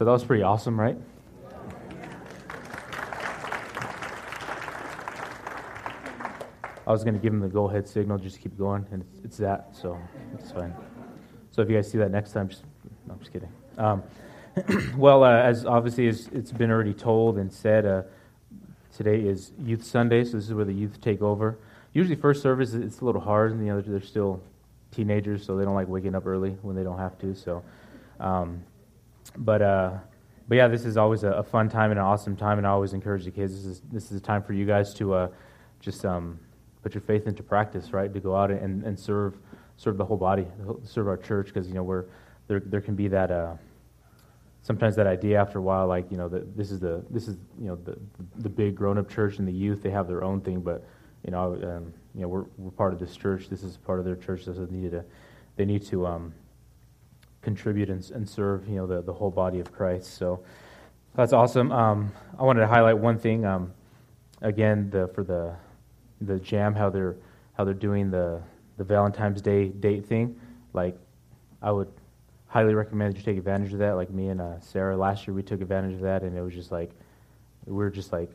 So that was pretty awesome, right? I was going to give him the go ahead signal, just keep going, and it's, it's that, so it's fine. So if you guys see that next time, just, no, I'm just kidding. Um, well, uh, as obviously as it's been already told and said, uh, today is Youth Sunday, so this is where the youth take over. Usually, first service it's a little hard, and the other they're still teenagers, so they don't like waking up early when they don't have to. So, um, but uh, but yeah, this is always a, a, fun time and an awesome time, and I always encourage the kids. This is this is a time for you guys to uh, just um, put your faith into practice, right? To go out and, and serve serve the whole body, serve our church, because you know we're there. There can be that uh, sometimes that idea after a while, like you know, that this is the this is you know the the big grown up church and the youth they have their own thing, but you know, um, you know, we're we're part of this church. This is part of their church. So they need to they need to um, contribute and, and serve you know the the whole body of Christ. So that's awesome. Um, I wanted to highlight one thing. Um, again, the for the the jam how they're how they're doing the the Valentine's Day date thing. Like, I would highly recommend that you take advantage of that. Like me and uh, Sarah last year, we took advantage of that, and it was just like we were just like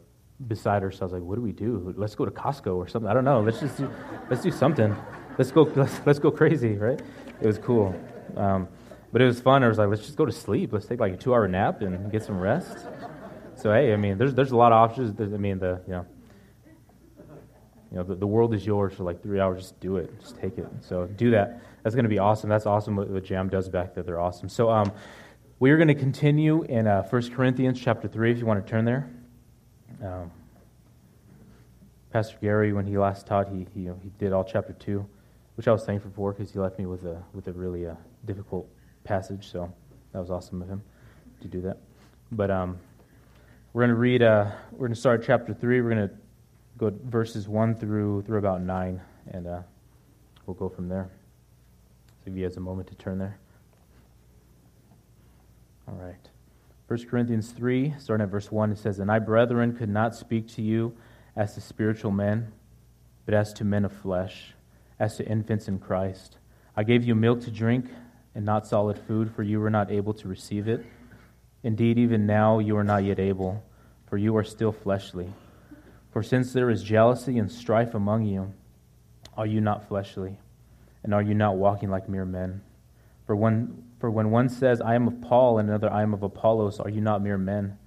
beside ourselves. Like, what do we do? Let's go to Costco or something. I don't know. Let's just do, let's do something. Let's go. Let's, let's go crazy, right? It was cool. Um, but it was fun. I was like, let's just go to sleep. Let's take like a two-hour nap and get some rest. So hey, I mean, there's there's a lot of options. I mean, the you know you know, the, the world is yours for like three hours. Just do it. Just take it. So do that. That's to be awesome. That's awesome what, what Jam does back there. They're awesome. So um, we are going to continue in uh, 1 Corinthians chapter 3, if you want to turn there. Um, Pastor Gary, when he last taught, he, he, you know, he did all chapter 2, which I was thankful for because he left me with a, with a really uh, difficult passage. So that was awesome of him to do that. But um, we're going to read, uh, we're going to start chapter 3. We're going to go verses 1 through, through about 9, and uh, we'll go from there. So if you has a moment to turn there. All right. 1 Corinthians 3, starting at verse 1, it says, And I, brethren, could not speak to you as to spiritual men, but as to men of flesh, as to infants in Christ. I gave you milk to drink and not solid food, for you were not able to receive it. Indeed, even now you are not yet able, for you are still fleshly. For since there is jealousy and strife among you, are you not fleshly? And are you not walking like mere men? For when, for when one says, I am of Paul, and another, I am of Apollos, are you not mere men?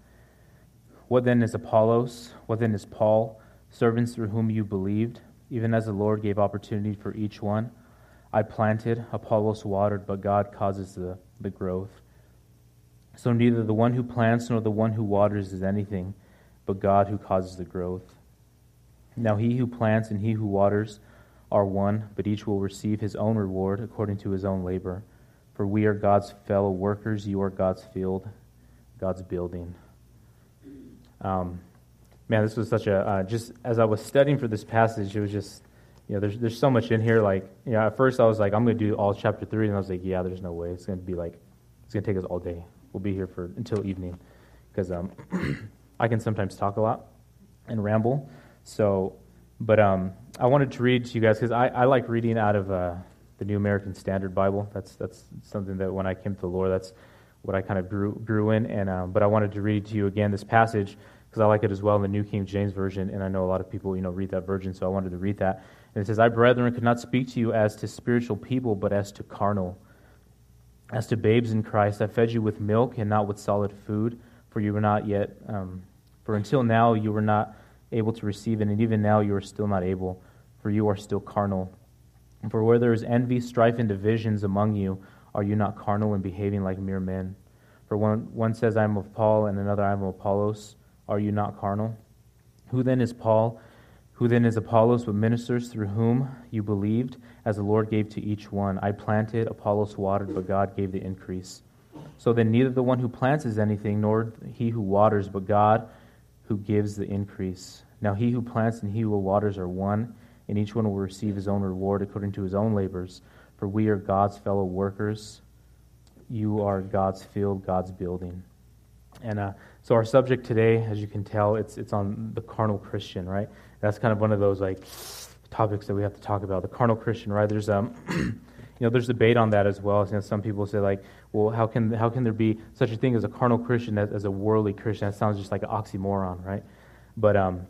What then is Apollos? What then is Paul? Servants through whom you believed, even as the Lord gave opportunity for each one. I planted, Apollos watered, but God causes the, the growth. So neither the one who plants nor the one who waters is anything, but God who causes the growth. Now he who plants and he who waters are one, but each will receive his own reward according to his own labor. For we are God's fellow workers, you are God's field, God's building. Um, man, this was such a, uh, just as I was studying for this passage, it was just, you know, there's, there's so much in here. Like, you know, at first I was like, I'm going to do all chapter three, and I was like, yeah, there's no way. It's going to be like, it's to take us all day. We'll be here for until evening because um, I can sometimes talk a lot and ramble. So, but um, I wanted to read to you guys because I, I like reading out of uh, the New American Standard Bible. That's that's something that when I came to the Lord, that's what I kind of grew grew in. And um, but I wanted to read to you again this passage because I like it as well in the New King James Version, and I know a lot of people you know read that version, so I wanted to read that. And it says, "I brethren could not speak to you as to spiritual people, but as to carnal, as to babes in Christ. I fed you with milk and not with solid food, for you were not yet, um, for until now you were not." able to receive it, and even now you are still not able, for you are still carnal. And for where there is envy, strife, and divisions among you, are you not carnal and behaving like mere men? For one, one says, I am of Paul, and another, I am of Apollos. Are you not carnal? Who then is Paul? Who then is Apollos, but ministers through whom you believed, as the Lord gave to each one? I planted, Apollos watered, but God gave the increase. So then, neither the one who plants is anything, nor he who waters, but God who gives the increase. Now he who plants and he who waters are one, and each one will receive his own reward according to his own labors. For we are God's fellow workers. You are God's field, God's building. And uh, so our subject today, as you can tell, it's it's on the carnal Christian, right? That's kind of one of those like topics that we have to talk about. The carnal Christian, right? There's um, you know, there's debate on that as well. You know, some people say like, well, how can how can there be such a thing as a carnal Christian as, as a worldly Christian? That sounds just like an oxymoron, right? But um,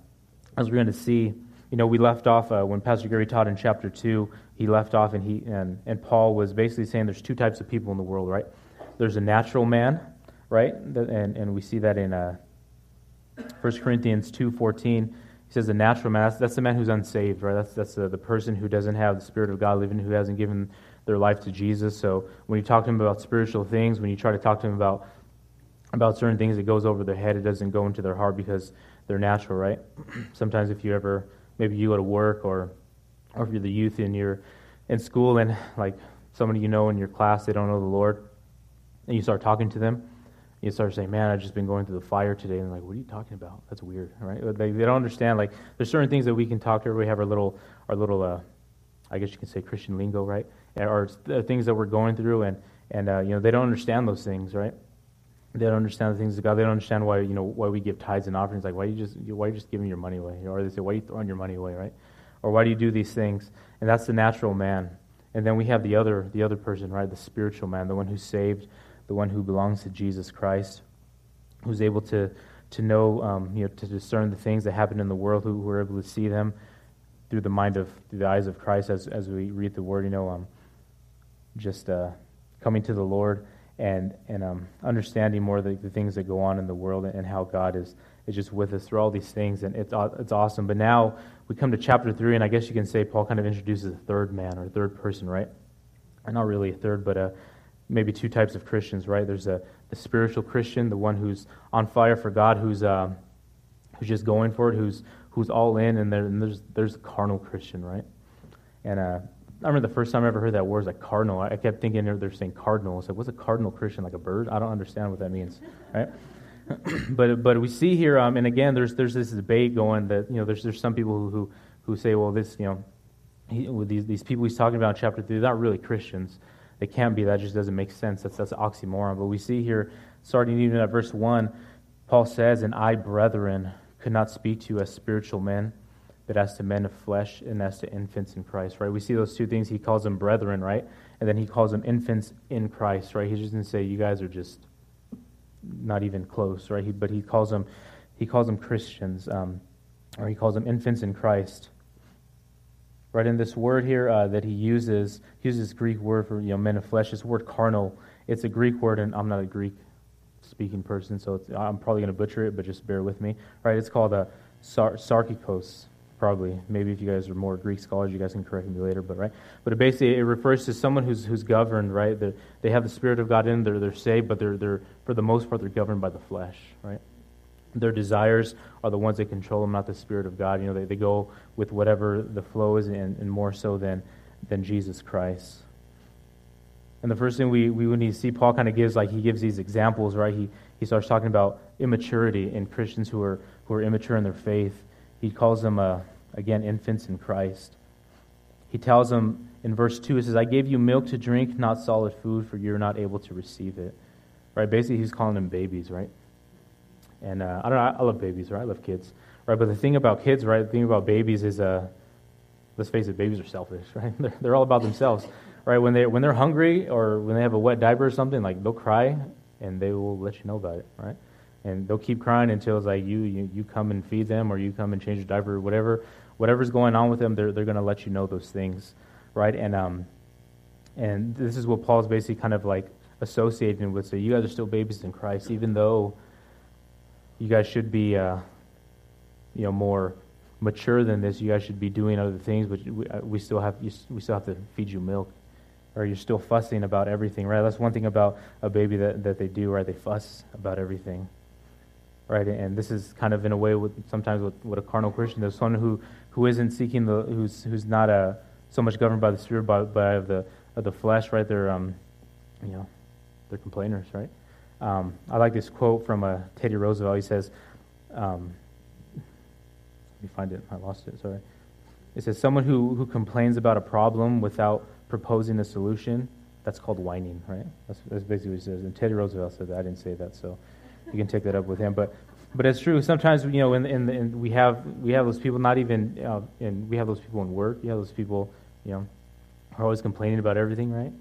as we're going to see, you know, we left off uh, when Pastor Gary taught in chapter two. He left off, and he and, and Paul was basically saying there's two types of people in the world, right? There's a natural man, right, and and we see that in uh, 1 Corinthians two fourteen. He says the natural man, that's, the man who's unsaved, right? That's, that's the, the person who doesn't have the Spirit of God living, who hasn't given their life to Jesus. So when you talk to them about spiritual things, when you try to talk to them about, about certain things, it goes over their head. It doesn't go into their heart because they're natural, right? Sometimes if you ever, maybe you go to work or, or if you're the youth and you're in school and like somebody you know in your class, they don't know the Lord, and you start talking to them, you start saying, "Man, I've just been going through the fire today," and like, "What are you talking about? That's weird, right?" They, they don't understand. Like, there's certain things that we can talk to. We have our little, our little, uh, I guess you can say Christian lingo, right? Or things that we're going through, and and uh, you know they don't understand those things, right? They don't understand the things of God. They don't understand why you know why we give tithes and offerings. Like, why you just why you just giving your money away? Or they say, why are you throwing your money away, right? Or why do you do these things? And that's the natural man. And then we have the other the other person, right? The spiritual man, the one who's saved the one who belongs to Jesus Christ, who's able to, to know, um, you know, to discern the things that happen in the world, who, who are able to see them through the mind of, through the eyes of Christ as, as we read the word, you know, um, just uh, coming to the Lord and, and um, understanding more the, the things that go on in the world and, how God is, is just with us through all these things, and it's, it's awesome. But now we come to chapter 3, and I guess you can say Paul kind of introduces a third man or a third person, right? Not really a third, but a, maybe two types of Christians, right? There's a the spiritual Christian, the one who's on fire for God, who's uh, who's just going for it, who's who's all in, and, there, and there's there's a carnal Christian, right? And uh, I remember the first time I ever heard that word, was like cardinal. I kept thinking they're saying cardinal. It's like, what's a cardinal Christian? Like a bird? I don't understand what that means, right? but but we see here, um, and again, there's there's this debate going that you know there's there's some people who who, say, well, this you know, he, these these people he's talking about in chapter three, they're not really Christians. They can't be. That just doesn't make sense. That's, that's oxymoron. But we see here, starting even at verse 1, Paul says, And I, brethren, could not speak to you as spiritual men, but as to men of flesh and as to infants in Christ, right? We see those two things. He calls them brethren, right? And then he calls them infants in Christ, right? He just didn't say, You guys are just not even close, right? He, but he calls them, he calls them Christians, um, or he calls them infants in Christ. Right in this word here uh, that he uses, he uses Greek word for you know men of flesh. This word carnal, it's a Greek word, and I'm not a Greek speaking person, so I'm probably going to butcher it, but just bear with me. Right? It's called a sar- sarkikos, probably. Maybe if you guys are more Greek scholars, you guys can correct me later. But right, but it basically it refers to someone who's who's governed. Right? They're, they have the Spirit of God in. Them, they're they're saved, but they're they're for the most part they're governed by the flesh. Right? Their desires are the ones that control them, not the Spirit of God. You know, they, they go with whatever the flow is, and, and more so than, than Jesus Christ. And the first thing we, we need to see, Paul kind of gives, like, he gives these examples, right? He, he starts talking about immaturity in Christians who are, who are immature in their faith. He calls them, uh, again, infants in Christ. He tells them in verse 2, he says, I gave you milk to drink, not solid food, for you're not able to receive it. Right? Basically, he's calling them babies, right? And uh, I don't know, I love babies, right? I love kids, right? But the thing about kids, right? The thing about babies is, uh, let's face it, babies are selfish, right? They're, they're all about themselves, right? When they when they're hungry or when they have a wet diaper or something, like they'll cry and they will let you know about it, right? And they'll keep crying until it's like you you, you come and feed them or you come and change the diaper or whatever whatever's going on with them, they're they're going to let you know those things, right? And um, and this is what Paul's basically kind of like associating with. So you guys are still babies in Christ, even though you guys should be, uh, you know, more mature than this. You guys should be doing other things, but we, uh, we still have we still have to feed you milk, or you're still fussing about everything, right? That's one thing about a baby that, that they do, right? They fuss about everything, right? And this is kind of in a way with sometimes with what a carnal Christian does. Someone who who isn't seeking the who's who's not a uh, so much governed by the spirit, by, by the of the flesh, right? They're um, you know, they're complainers, right? Um, I like this quote from uh, Teddy Roosevelt. He says, um, let me find it. I lost it. Sorry. It says, someone who, who complains about a problem without proposing a solution, that's called whining, right? That's, that's basically what he says. And Teddy Roosevelt said that. I didn't say that, so you can take that up with him. But but it's true. Sometimes you know, in, in, in we have we have those people. Not even uh, in we have those people in work. You have those people, you know, are always complaining about everything, right?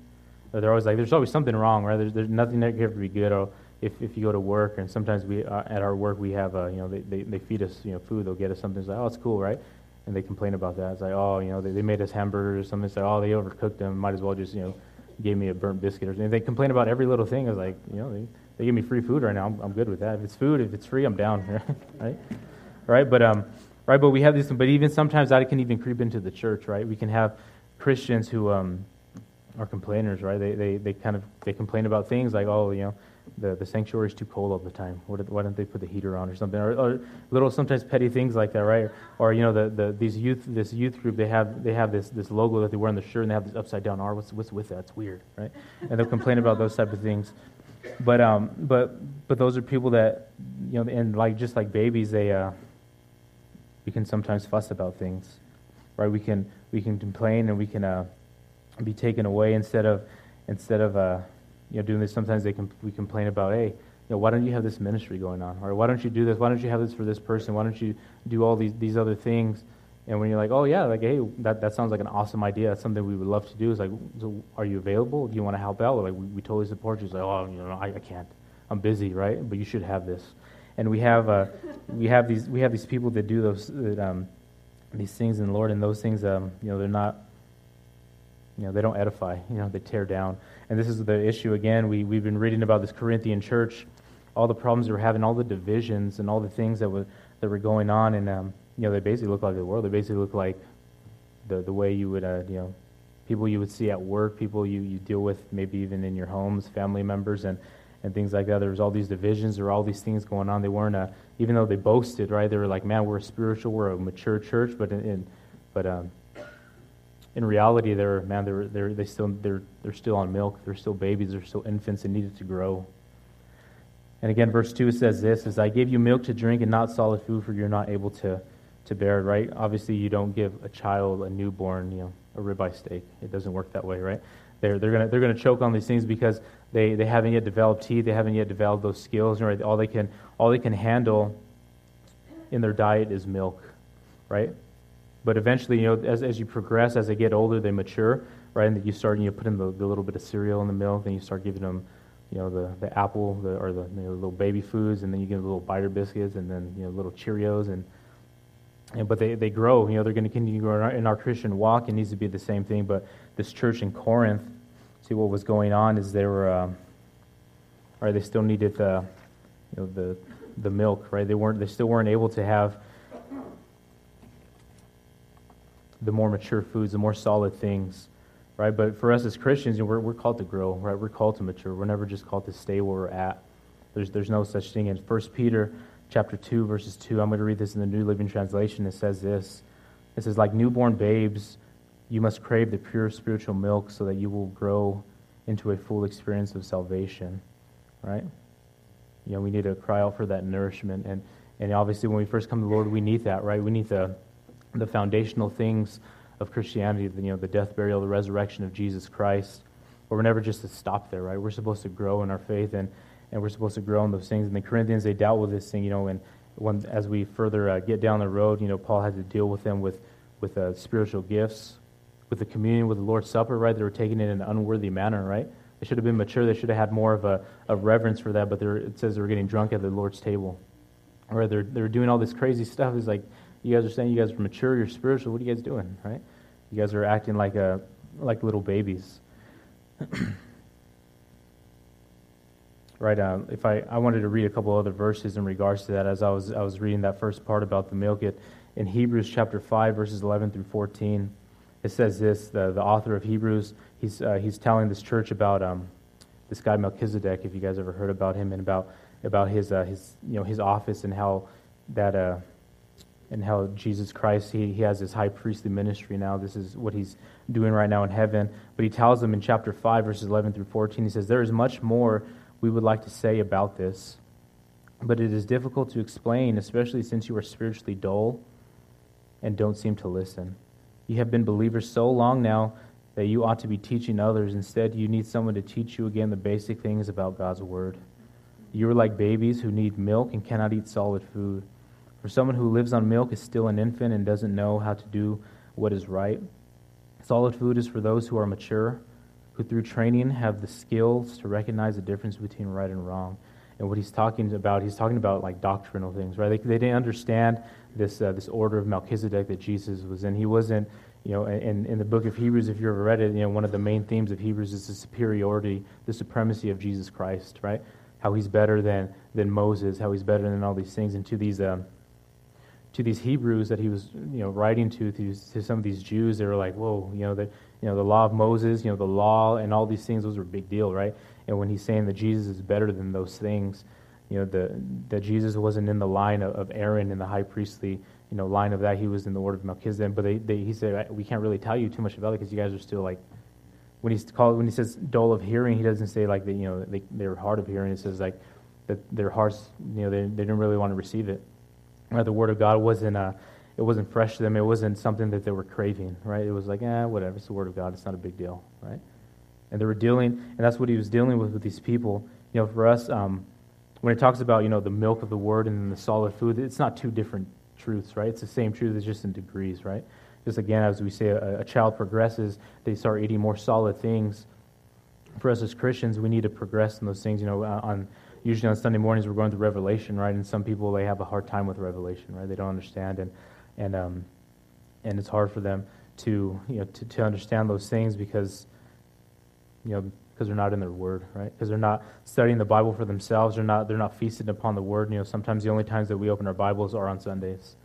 They're always like, there's always something wrong, right? There's, there's nothing that can ever be good. Or if, if you go to work, and sometimes we uh, at our work we have, uh, you know, they, they, they feed us, you know, food. They'll get us something. It's like, oh, it's cool, right? And they complain about that. It's like, oh, you know, they, they made us hamburgers or something. It's like, oh, they overcooked them. Might as well just, you know, gave me a burnt biscuit or something. They complain about every little thing. It's like, you know, they, they give me free food right now. I'm, I'm good with that. If it's food, if it's free, I'm down, right? Right? But um, right. But we have this. But even sometimes that can even creep into the church, right? We can have Christians who um, are complainers, right? They, they, they kind of they complain about things like, oh, you know, the, the sanctuary is too cold all the time. Why don't they put the heater on or something? Or, or, little sometimes petty things like that, right? Or you know, the, the these youth this youth group they have they have this this logo that they wear on the shirt and they have this upside down R. What's what's with that? It's weird, right? And they'll complain about those type of things. But um, but but those are people that you know, and like just like babies, they uh, we can sometimes fuss about things, right? We can we can complain and we can uh, be taken away instead of instead of uh, you know doing this. Sometimes they can we complain about hey. You know, why don't you have this ministry going on? Or why don't you do this? Why don't you have this for this person? Why don't you do all these, these other things? And when you're like, oh, yeah, like, hey, that, that sounds like an awesome idea. That's something we would love to do. It's like, so are you available? Do you want to help out? Like, we, we totally support you. It's like, oh, you know, I, I can't. I'm busy, right? But you should have this. And we have, uh, we have, these, we have these people that do those, that, um, these things in the Lord, and those things, um, you know, they're not, you know, they don't edify. You know, they tear down. And this is the issue again. We, we've been reading about this Corinthian church, all the problems they were having, all the divisions, and all the things that were, that were going on. And, um, you know, they basically look like the world. They basically look like the, the way you would, uh, you know, people you would see at work, people you, you deal with maybe even in your homes, family members, and, and things like that. There was all these divisions, there were all these things going on. They weren't, a, even though they boasted, right? They were like, man, we're spiritual, we're a mature church, but in, in but um, in reality, they're man, they're, they're they still they're they're still on milk. They're still babies. They're still infants and needed to grow. And again, verse two says this: "Is I gave you milk to drink and not solid food, for you're not able to." to bear, it." right? Obviously, you don't give a child, a newborn, you know, a ribeye steak. It doesn't work that way, right? They're, they're gonna they're gonna choke on these things because they, they haven't yet developed teeth. They haven't yet developed those skills. Right? All, they can, all they can handle in their diet is milk, right? But eventually, you know, as, as you progress, as they get older, they mature, right? And you start, you know, put in the, the little bit of cereal in the milk, and you start giving them, you know, the, the apple the, or the you know, little baby foods, and then you give them little biter biscuits, and then, you know, little Cheerios, and and, but they, they grow. You know, they're going to continue growing. in our, Christian walk. It needs to be the same thing. But this church in Corinth, see what was going on is they were, um, right? They still needed the, you know, the the milk, right? They weren't. They still weren't able to have the more mature foods, the more solid things, right? But for us as Christians, you know, we're we're called to grow, right? We're called to mature. We're never just called to stay where we're at. There's there's no such thing. In First Peter chapter 2, verses 2. I'm going to read this in the New Living Translation. It says this It says, Like newborn babes, you must crave the pure spiritual milk so that you will grow into a full experience of salvation. Right? You know, we need to cry out for that nourishment. And, and obviously, when we first come to the Lord, we need that, right? We need the, the foundational things of Christianity, the, you know, the death, burial, the resurrection of Jesus Christ. But we're never just to stop there, right? We're supposed to grow in our faith. And, and we're supposed to grow in those things. And the Corinthians, they dealt with this thing, you know, and when, as we further uh, get down the road, you know, Paul had to deal with them with, with uh, spiritual gifts, with the communion, with the Lord's Supper, right? They were taking it in an unworthy manner, right? They should have been mature. They should have had more of a, a reverence for that, but it says they were getting drunk at the Lord's table. Or they're, they're doing all this crazy stuff. It's like, you guys are saying you guys are mature, you're spiritual. What are you guys doing, right? You guys are acting like, a, like little babies. right? Uh, if I, I wanted to read a couple other verses in regards to that as I was, I was reading that first part about the milk. It, in Hebrews chapter 5, verses 11 through 14, it says this the, the author of Hebrews, he's, uh, he's telling this church about um, this guy Melchizedek, if you guys ever heard about him, and about, about his, uh, his, you know, his office and how that. And how Jesus Christ, he, he has his high priestly ministry now. This is what he's doing right now in heaven. But he tells them in chapter 5, verses 11 through 14, he says, There is much more we would like to say about this, but it is difficult to explain, especially since you are spiritually dull and don't seem to listen. You have been believers so long now that you ought to be teaching others. Instead, you need someone to teach you again the basic things about God's Word. You are like babies who need milk and cannot eat solid food. For someone who lives on milk is still an infant and doesn't know how to do what is right. Solid food is for those who are mature, who through training have the skills to recognize the difference between right and wrong. And what he's talking about, he's talking about like doctrinal things, right? They, they didn't understand this, uh, this order of Melchizedek that Jesus was in. He wasn't, you know, in, in the book of Hebrews, if you ever read it, you know, one of the main themes of Hebrews is the superiority, the supremacy of Jesus Christ, right? How he's better than, than Moses, how he's better than all these things. And to these, um, to these Hebrews that he was, you know, writing to, to, some of these Jews, they were like, whoa, you know, the, you know, the law of Moses, you know, the law and all these things, those are a big deal, right? And when he's saying that Jesus is better than those things, you know, the, that Jesus wasn't in the line of, of Aaron in the high priestly, you know, line of that. He was in the order of Melchizedek. But they, they, he said, we can't really tell you too much about it because you guys are still like, when he's called, when he says dull of hearing, he doesn't say like that, you know, they, they're hard of hearing. It says like that their hearts, you know, they, they didn't really want to receive it. Right? The word of God wasn't, uh, it wasn't fresh to them. It wasn't something that they were craving, right? It was like, eh, whatever. It's the word of God. It's not a big deal, right? And they were dealing, and that's what he was dealing with with these people. You know, for us, um, when it talks about, you know, the milk of the word and the solid food, it's not two different truths, right? It's the same truth, it's just in degrees, right? Just again, as we say, a, a child progresses, they start eating more solid things. For us as Christians, we need to progress in those things. You know, on usually on Sunday mornings we're going through Revelation, right? And some people they have a hard time with Revelation, right? They don't understand, and and um, and it's hard for them to you know to, to understand those things because you know, because they're not in their word, right? Because they're not studying the Bible for themselves. They're not, they're not feasting upon the word. You know, sometimes the only times that we open our Bibles are on Sundays.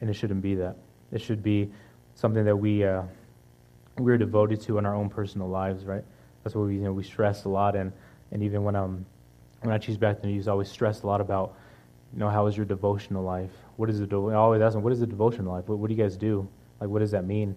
And it shouldn't be that. It should be something that we, uh, we're devoted to in our own personal lives, right? That's what we, you know, we stress a lot. And, and even when, um, when I choose back the news, I always stress a lot about, you know, how is your devotional life? What is the, de- I always ask them, what is the devotional life? What, what do you guys do? Like, what does that mean?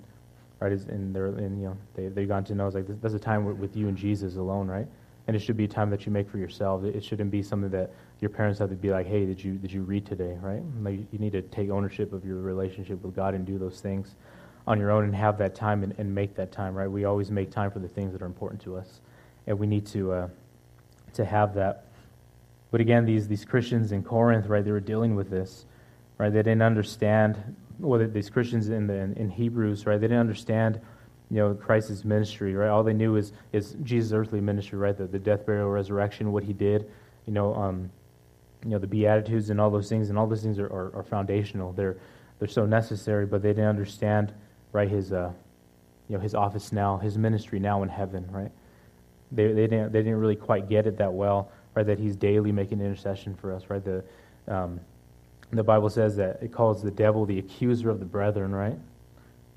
right? And they're you know they they've gone to know it's like that's a time with you and Jesus alone, right? And it should be a time that you make for yourself. It shouldn't be something that your parents have to be like, hey, did you did you read today, right? Like you need to take ownership of your relationship with God and do those things on your own and have that time and, and make that time, right? We always make time for the things that are important to us, and we need to uh, to have that. But again, these these Christians in Corinth, right? They were dealing with this, right? They didn't understand well, these Christians in, the, in Hebrews, right, they didn't understand, you know, Christ's ministry, right? All they knew is, is Jesus' earthly ministry, right? The, the death, burial, resurrection, what he did, you know, um, you know, the Beatitudes and all those things, and all those things are, are, are, foundational. They're, they're so necessary, but they didn't understand, right, his, uh, you know, his office now, his ministry now in heaven, right? They, they, didn't, they didn't really quite get it that well, right, that he's daily making intercession for us, right? The, um, the Bible says that it calls the devil the accuser of the brethren, right?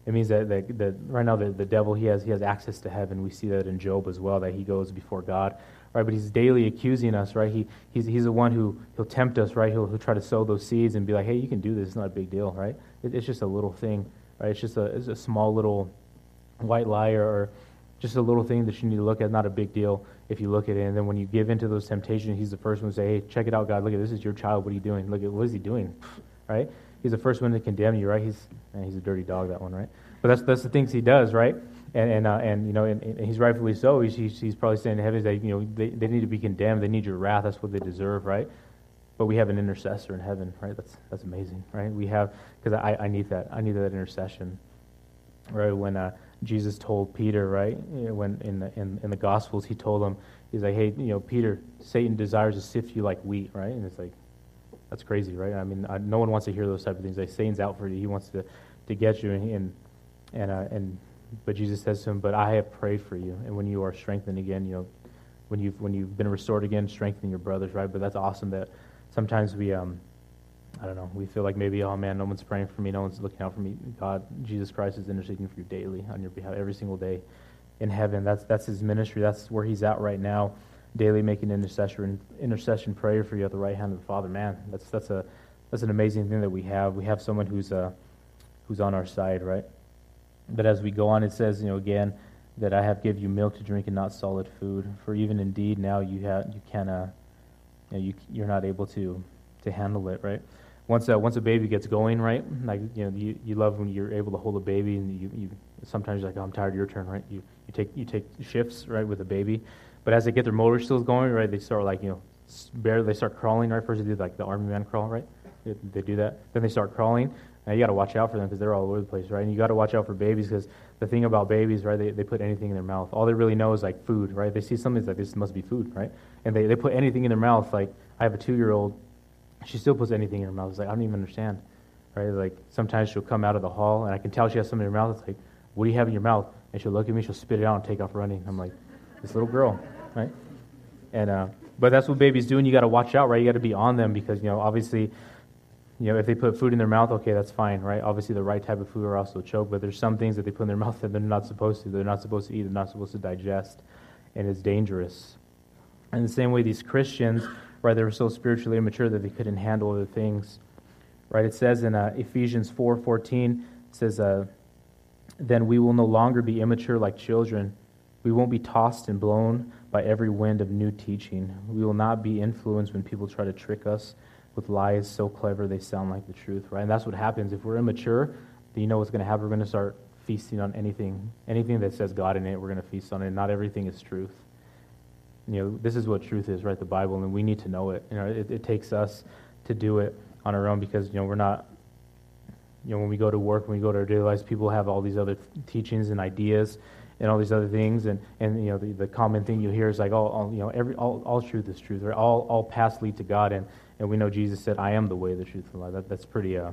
It means that, that, that right now the, the devil he has he has access to heaven. We see that in Job as well, that he goes before God, right? But he's daily accusing us, right? He he's he's the one who he'll tempt us, right? He'll, he'll try to sow those seeds and be like, hey, you can do this. It's not a big deal, right? It, it's just a little thing, right? It's just a it's a small little white lie or, or just a little thing that you need to look at, not a big deal if you look at it. And then when you give into those temptations, he's the first one to say, hey, check it out, God. Look at this is your child. What are you doing? Look at what is he doing? Right? He's the first one to condemn you, right? He's man, he's a dirty dog, that one, right? But that's that's the things he does, right? And and uh, and you know, and, and, he's rightfully so. He's, he's, he's probably saying to heaven that you know they, they need to be condemned. They need your wrath. That's what they deserve, right? But we have an intercessor in heaven, right? That's that's amazing, right? We have because I, I need that. I need that intercession, right? When uh, Jesus told Peter, right? When in the, in, in the Gospels, he told him, he's like, hey, you know, Peter, Satan desires to sift you like wheat, right? And it's like, that's crazy, right? I mean, I, no one wants to hear those type of things. Like, Satan's out for you. He wants to, to get you. And, and, and, uh, and, but Jesus says to him, but I have prayed for you. And when you are strengthened again, you know, when you've, when you've been restored again, strengthen your brothers, right? But that's awesome that sometimes we, um, I don't know, we feel like maybe, oh man, no one's praying for me, no one's looking out for me. God, Jesus Christ is interceding for you daily on your behalf, every single day in heaven. That's, that's his ministry. That's where he's at right now, daily making intercession, intercession prayer for you at the right hand of the Father. Man, that's, that's, a, that's an amazing thing that we have. We have someone who's, uh, who's on our side, right? But as we go on, it says, you know, again, that I have give you milk to drink and not solid food. For even indeed now you have you can uh, you know, you, you're not able to to handle it, right? Once a, once a baby gets going, right? Like you know, you, you love when you're able to hold a baby, and you, you sometimes you're like, oh, I'm tired, of your turn, right? You you take you take shifts, right, with a baby, but as they get their motor skills going, right, they start like you know, barely they start crawling, right? First they do like the army man crawl, right? They, they do that, then they start crawling. Now you got to watch out for them because they're all over the place, right? And you got to watch out for babies because the thing about babies, right? They, they put anything in their mouth. All they really know is like food, right? They see something it's like this must be food, right? And they, they put anything in their mouth. Like I have a two year old, she still puts anything in her mouth. It's like I don't even understand, right? Like sometimes she'll come out of the hall and I can tell she has something in her mouth. It's like, what do you have in your mouth? And she'll look at me, she'll spit it out and take off running. I'm like, this little girl, right? And uh, but that's what babies do, and you got to watch out, right? You got to be on them because you know obviously you know, if they put food in their mouth, okay, that's fine, right? Obviously, the right type of food are also choke, but there's some things that they put in their mouth that they're not supposed to. They're not supposed to eat. They're not supposed to digest, and it's dangerous. And the same way, these Christians, right, they were so spiritually immature that they couldn't handle other things, right? It says in uh, Ephesians four fourteen, it says, uh, "Then we will no longer be immature like children. We won't be tossed and blown by every wind of new teaching. We will not be influenced when people try to trick us." with lies so clever they sound like the truth, right? And that's what happens. If we're immature, then you know what's going to happen. We're going to start feasting on anything. Anything that says God in it, we're going to feast on it. Not everything is truth. You know, this is what truth is, right? The Bible, and we need to know it. You know, it, it takes us to do it on our own because, you know, we're not, you know, when we go to work, when we go to our daily lives, people have all these other teachings and ideas and all these other things. And, and you know, the, the common thing you hear is like, all, all you know, every, all, all truth is truth, right? All, all paths lead to God. And, and we know Jesus said, I am the way, the truth, and the life. That, that's pretty, uh,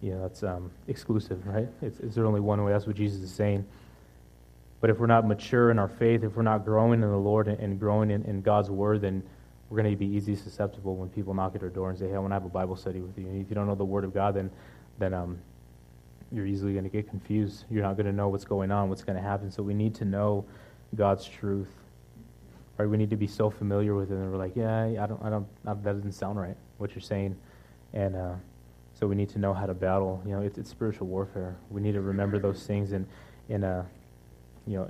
you know, that's um, exclusive, right? It's, it's there only one way. That's what Jesus is saying. But if we're not mature in our faith, if we're not growing in the Lord and, and growing in, in, God's Word, then we're going to be easily susceptible when people knock at our door and say, hey, I want to have a Bible study with you. And if you don't know the Word of God, then, then um, you're easily going to get confused. You're not going to know what's going on, what's going to happen. So we need to know God's truth. Right? We need to be so familiar with it, and we're like, yeah, I don't, I don't, that doesn't sound right. What you're saying, and uh, so we need to know how to battle. You know, it's, it's spiritual warfare. We need to remember those things in, in, uh, you know,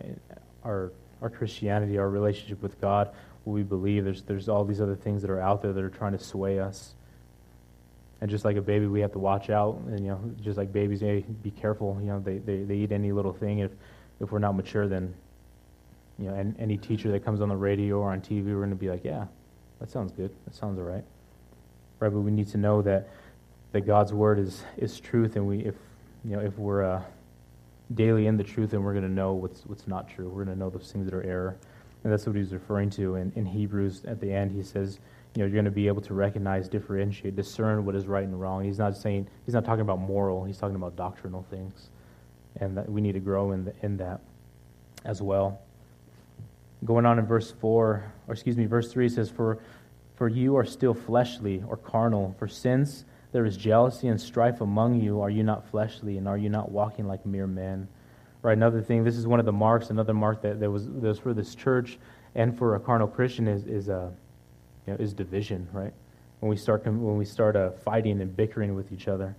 our our Christianity, our relationship with God, what we believe. There's there's all these other things that are out there that are trying to sway us. And just like a baby, we have to watch out. And you know, just like babies, hey, be careful. You know, they, they, they eat any little thing. If if we're not mature, then you know, and any teacher that comes on the radio or on TV, we're going to be like, yeah, that sounds good. That sounds all right. Right, but we need to know that, that God's word is, is truth, and we, if, you know, if we're uh, daily in the truth, and we're going to know what's, what's not true. We're going to know those things that are error. And that's what he's referring to in, in Hebrews at the end. He says, you know, you're going to be able to recognize, differentiate, discern what is right and wrong. He's not saying, he's not talking about moral, he's talking about doctrinal things. And that we need to grow in, the, in that as well going on in verse 4, or excuse me, verse 3 says, For, for you are still fleshly or carnal. For since there is jealousy and strife among you, are you not fleshly, and are you not walking like mere men? Right, another thing, this is one of the marks, another mark that, that, was, that was for this church and for a carnal Christian is, is, uh, you know, is division, right? When we start, when we start uh, fighting and bickering with each other.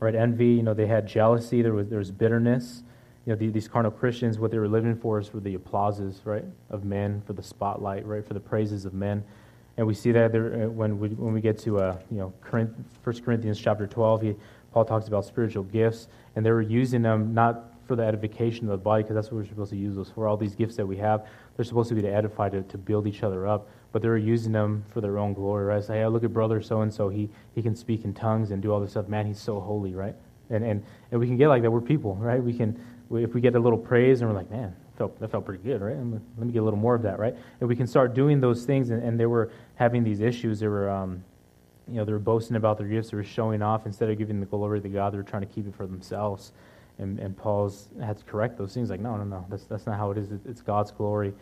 Right, envy, you know, they had jealousy, there was, there was bitterness you know, the, these carnal Christians, what they were living for is for the applauses, right, of men, for the spotlight, right, for the praises of men. And we see that there, uh, when, we, when we get to, uh, you know, 1 Corinthians chapter 12, he, Paul talks about spiritual gifts, and they were using them not for the edification of the body, because that's what we're supposed to use those for. All these gifts that we have, they're supposed to be to edify, to, to build each other up, but they were using them for their own glory, right? Say, hey, look at brother so-and-so, he, he can speak in tongues and do all this stuff. Man, he's so holy, right? And, and, and we can get like that. We're people, right? We can, if we get a little praise and we're like, man, felt, that felt pretty good, right? Let me get a little more of that, right? And we can start doing those things, and, and they were having these issues. They were, um, you know, they were boasting about their gifts. They were showing off instead of giving the glory to God. They were trying to keep it for themselves. And, and Paul's had to correct those things. Like, no, no, no, that's that's not how it is. It's God's glory,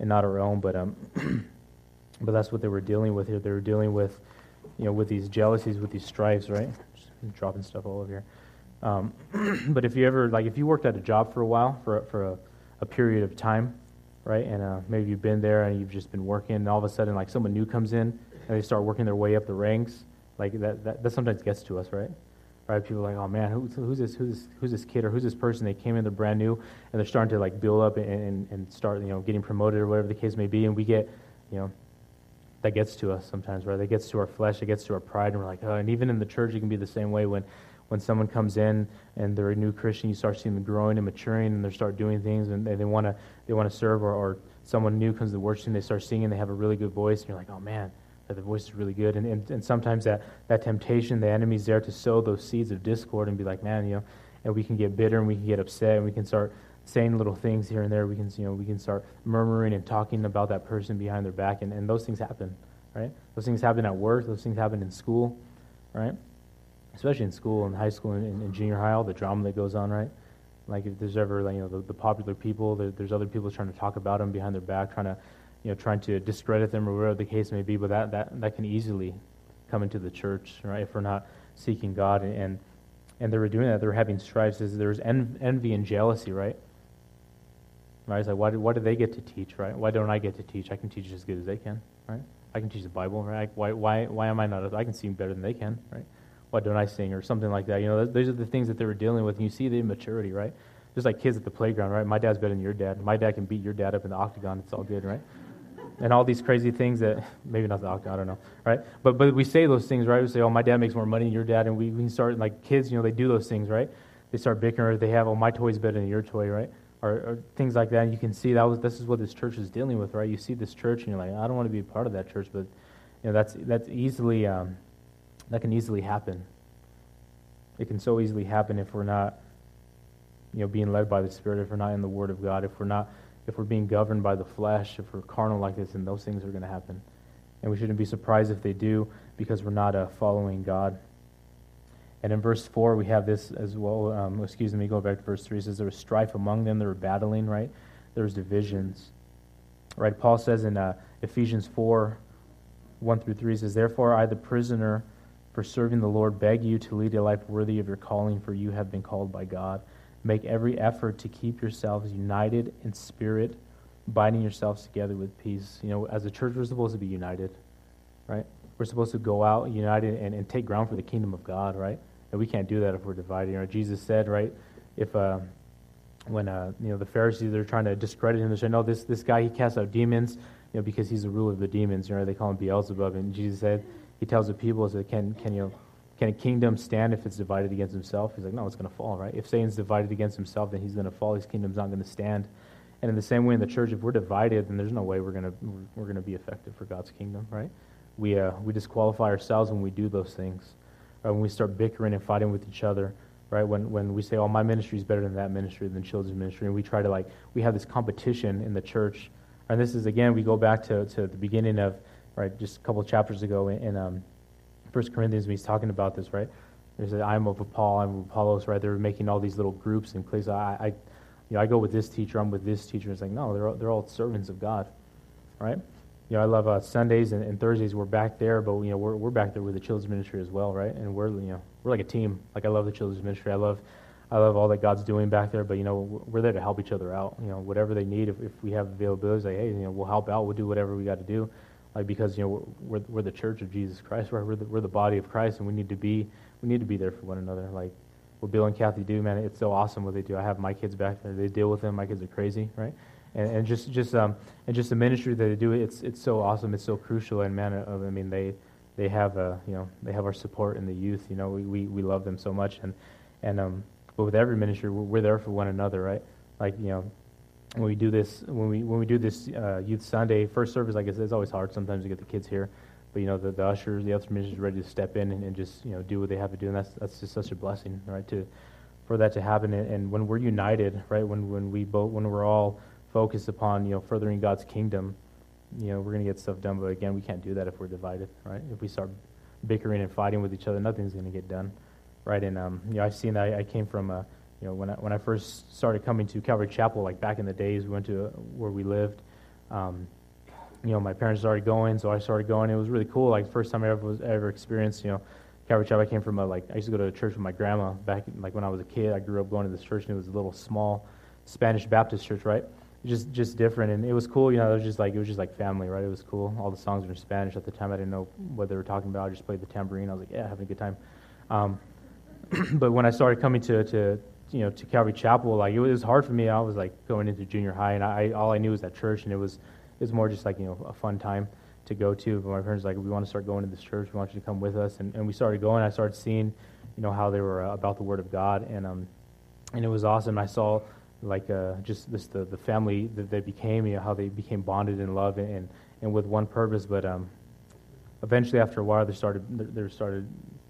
and not our own. But um, but that's what they were dealing with here. They were dealing with, you know, with these jealousies, with these strifes, right? Just dropping stuff all over here. Um, but if you ever, like, if you worked at a job for a while, for, for a, a period of time, right, and uh, maybe you've been there and you've just been working, and all of a sudden, like, someone new comes in and they start working their way up the ranks, like, that, that, that sometimes gets to us, right? Right? People like, oh man, who, who's this? Who's this? Who's this kid or who's this person? They came in, they're brand new, and they're starting to like build up and, and, and start, you know, getting promoted or whatever the case may be, and we get, you know, that gets to us sometimes, right? That gets to our flesh, it gets to our pride, and we're like, oh, and even in the church, it can be the same way when when someone comes in and they're a new Christian, you start seeing them growing and maturing, and they start doing things, and they, want to they want to serve, or, or someone new comes to the worship and they start singing, and they have a really good voice, and you're like, oh man, the voice is really good, and, and, and sometimes that, that temptation, the enemy's there to sow those seeds of discord and be like, man, you know, and we can get bitter and we can get upset and we can start saying little things here and there. We can, you know, we can start murmuring and talking about that person behind their back, and, and those things happen, right? Those things happen at work. Those things happen in school, right? Especially in school, in high school, and in, in junior high, all the drama that goes on, right? Like if there's ever, like, you know, the, the popular people, there, there's other people trying to talk about them behind their back, trying to, you know, trying to discredit them or whatever the case may be. But that that that can easily come into the church, right? If we're not seeking God and, and and they were doing that. They were having strifes. There was envy and jealousy, right? Right? It's like, why do, why do they get to teach, right? Why don't I get to teach? I can teach as good as they can, right? I can teach the Bible, right? Why, why, why am I not? I can sing better than they can, right? Why don't I sing or something like that? You know, those are the things that they were dealing with. And you see the immaturity, right? Just like kids at the playground, right? My dad's better than your dad. My dad can beat your dad up in the octagon. It's all good, right? and all these crazy things that maybe not the octagon, I don't know, right? But but we say those things, right? We say, oh, my dad makes more money than your dad, and we, we start like kids, you know, they do those things, right? They start bickering, or they have, oh, my toy's better than your toy, right? Or, or things like that. And you can see that was this is what this church is dealing with, right? You see this church, and you're like, I don't want to be a part of that church, but you know, that's that's easily um, that can easily happen. It can so easily happen if we're not, you know, being led by the Spirit, if we're not in the Word of God, if we're not if we're being governed by the flesh, if we're carnal like this, then those things are going to happen. And we shouldn't be surprised if they do because we're not uh, following God. And in verse 4, we have this as well. Um, excuse me, go back to verse 3. It says there was strife among them. They were battling, right? There was divisions. Right? Paul says in uh, Ephesians 4, 1 through 3, says, Therefore I, the prisoner, for serving the Lord, beg you to lead a life worthy of your calling, for you have been called by God. Make every effort to keep yourselves united in spirit, binding yourselves together with peace. You know, as a church, we're supposed to be united, right? We're supposed to go out united and, and take ground for the kingdom of God, right? And we can't do that if we're divided. You know, Jesus said, right, if uh, when uh, you know the Pharisees they're trying to discredit him, they say, "No, this this guy he casts out demons, you know, because he's the ruler of the demons." You know, they call him Beelzebub, and Jesus said, he tells the people, "said Can can you can a kingdom stand if it's divided against himself? He's like, no, it's going to fall, right? If Satan's divided against himself, then he's going to fall. His kingdom's not going to stand. And in the same way in the church, if we're divided, then there's no way we're going to we're going to be effective for God's kingdom, right? We uh, we disqualify ourselves when we do those things, right? When we start bickering and fighting with each other, right? When when we say, "Oh, my ministry is better than that ministry, than children's ministry," and we try to like we have this competition in the church, and this is again we go back to to the beginning of right just a couple chapters ago in, in um, First Corinthians when he's talking about this, right? There's a, I'm of Paul, I'm of Apollos, right? They're making all these little groups and places. I, I, you know, I go with this teacher, I'm with this teacher. It's like, no, they're all, they're all servants of God, right? You know, I love uh, Sundays and, and, Thursdays. We're back there, but you know, we're we're back there with the children's ministry as well, right? And we're you know, we're like a team. Like I love the children's ministry. I love, I love all that God's doing back there. But you know, we're there to help each other out. You know, whatever they need, if, if we have availability, like hey, you know, we'll help out. We'll do whatever we got to do like because you know we're, we're, we're the church of Jesus Christ, right? We're the, we're the body of Christ, and we need to be we need to be there for one another. Like what Bill and Kathy do, man, it's so awesome what they do. I have my kids back there; they deal with them. My kids are crazy, right? And, and just just um and just the ministry that they do, it's it's so awesome. It's so crucial, and man, uh, I mean they they have uh you know they have our support in the youth. You know we we, we love them so much, and and um but with every ministry, we're, we're there for one another, right? Like you know when we do this when we when we do this uh, youth Sunday first service, I guess it's always hard sometimes to get the kids here, but you know the, the ushers, the other ministers ready to step in and, and, just you know do what they have to do, and that's that's just such a blessing, right? To for that to happen, and, and when we're united, right? When when we both when we're all focused upon you know furthering God's kingdom, you know we're gonna get stuff done. But again, we can't do that if we're divided, right? If we start bickering and fighting with each other, nothing's gonna get done, right? And um, you know I've seen that. I, I came from a you know, when I, when I first started coming to Calvary Chapel, like back in the days, we went to where we lived. Um, you know, my parents started going, so I started going. It was really cool. Like first time I ever was ever experienced. You know, Calvary Chapel. I came from a like I used to go to church with my grandma back like when I was a kid. I grew up going to this church, and it was a little small Spanish Baptist church, right? Just just different, and it was cool. You know, it was just like it was just like family, right? It was cool. All the songs were in Spanish at the time. I didn't know what they were talking about. I just played the tambourine. I was like, yeah, having a good time. Um, but when I started coming to to you know to Calvary Chapel, like it was hard for me. I was like going into junior high, and I all I knew was that church, and it was it was more just like you know a fun time to go to. But my parents were like, we want to start going to this church. We want you to come with us, and, and we started going. I started seeing, you know, how they were uh, about the Word of God, and um, and it was awesome. I saw like uh, just this the, the family that they became, you know, how they became bonded in love and and with one purpose. But um, eventually, after a while, they started there started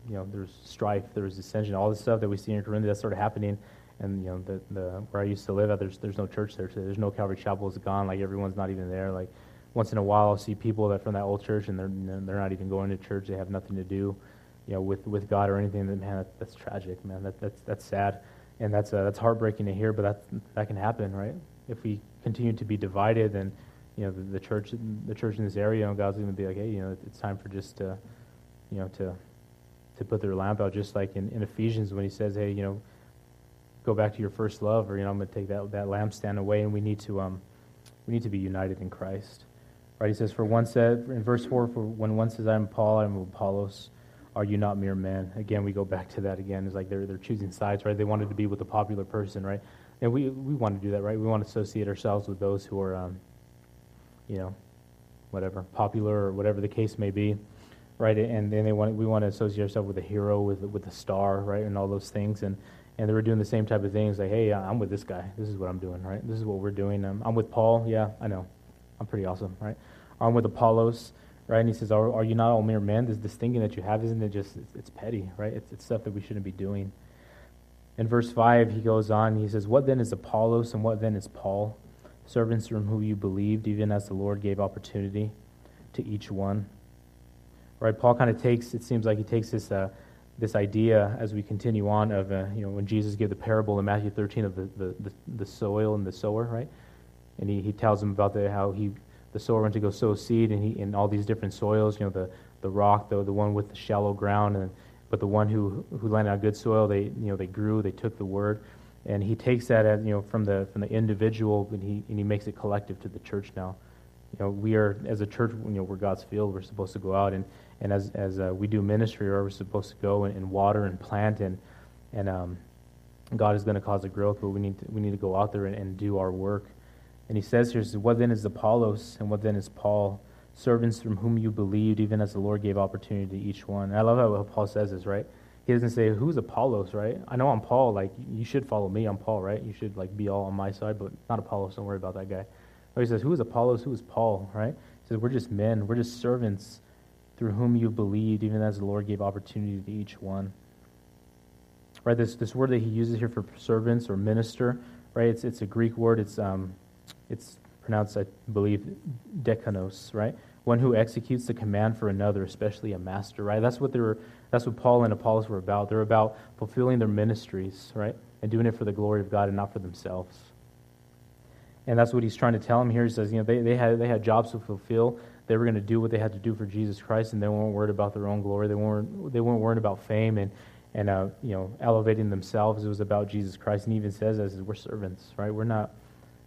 you know, there's strife, there's dissension, all this stuff that we see in Corinth that started happening. And you know, the, the where I used to live at, there's there's no church there. There's no Calvary Chapel. It's gone. Like everyone's not even there. Like once in a while, I'll see people that from that old church, and they're they're not even going to church. They have nothing to do, you know, with, with God or anything. That man, that, that's tragic, man. That, that's that's sad, and that's uh, that's heartbreaking to hear. But that that can happen, right? If we continue to be divided, then you know the, the church the church in this area, and God's going to be like, hey, you know, it's time for just to, you know, to to put their lamp out, just like in, in Ephesians when he says, hey, you know, go back to your first love, or you know, I'm going to take that that lampstand away, and we need to um we need to be united in Christ. Right? He says, for one said in verse four, for when one says, I'm Paul, I'm Apollos, are you not mere men? Again, we go back to that again. It's like they're they're choosing sides, right? They wanted to be with a popular person, right? And we we want to do that, right? We want to associate ourselves with those who are um, you know, whatever, popular or whatever the case may be, right? And then they want we want to associate ourselves with a hero, with with a star, right, and all those things. And and they were doing the same type of things, like, hey, I'm with this guy. This is what I'm doing, right? This is what we're doing. Um, I'm with Paul. Yeah, I know. I'm pretty awesome, right? I'm with Apollos, right? And he says, are, are you not all mere men? This, this thinking that you have, isn't it just, it's, it's petty, right? It's, it's stuff that we shouldn't be doing. In verse 5, he goes on, he says, What then is Apollos and what then is Paul? servants from whom you believed, even as the Lord gave opportunity to each one. Right? Paul kind of takes, it seems like he takes this, uh, this idea as we continue on of, uh, you know, when Jesus gave the parable in Matthew 13 of the, the, the, the soil and the sower, right? And he, he tells them about the, how he, the sower went to go sow seed and he, in all these different soils, you know, the, the rock, the, the one with the shallow ground, and, but the one who, who landed on good soil, they, you know, they grew, they took the word. And he takes that as, you know from the from the individual and he and he makes it collective to the church now. You know we are as a church you know we're god's field. We're supposed to go out and and as as uh, we do ministry or we're supposed to go and, and water and plant and and um, god is going to cause a growth but we need to we need to go out there and, and do our work and he says here what then is apollos and what then is paul servants from whom you believed even as the lord gave opportunity to each one and i love how paul says this right he doesn't say who's Apollos, right? I know I'm Paul. Like you should follow me. I'm Paul, right? You should like be all on my side, but not Apollos. Don't worry about that guy. No, he says who is Apollos? Who is Paul, right? He says we're just men. We're just servants through whom you believed, even as the Lord gave opportunity to each one. Right? This this word that he uses here for servants or minister, right? It's it's a Greek word. It's um, it's pronounced, I believe, decanos, right? One who executes the command for another, especially a master, right? That's what they were that's what Paul and Apollos were about. They're about fulfilling their ministries, right? And doing it for the glory of God and not for themselves. And that's what he's trying to tell them here. He says, you know, they, they, had, they had jobs to fulfill. They were going to do what they had to do for Jesus Christ, and they weren't worried about their own glory. They weren't, they weren't worried about fame and, and uh, you know, elevating themselves. It was about Jesus Christ. And even says, as we're servants, right? We're not,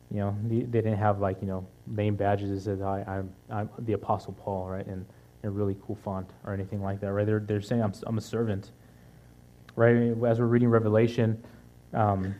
you know, they, they didn't have, like, you know, name badges that said, I, I'm, I'm the Apostle Paul, right? And a really cool font or anything like that, right? They're, they're saying, I'm, I'm a servant, right? As we're reading Revelation, um,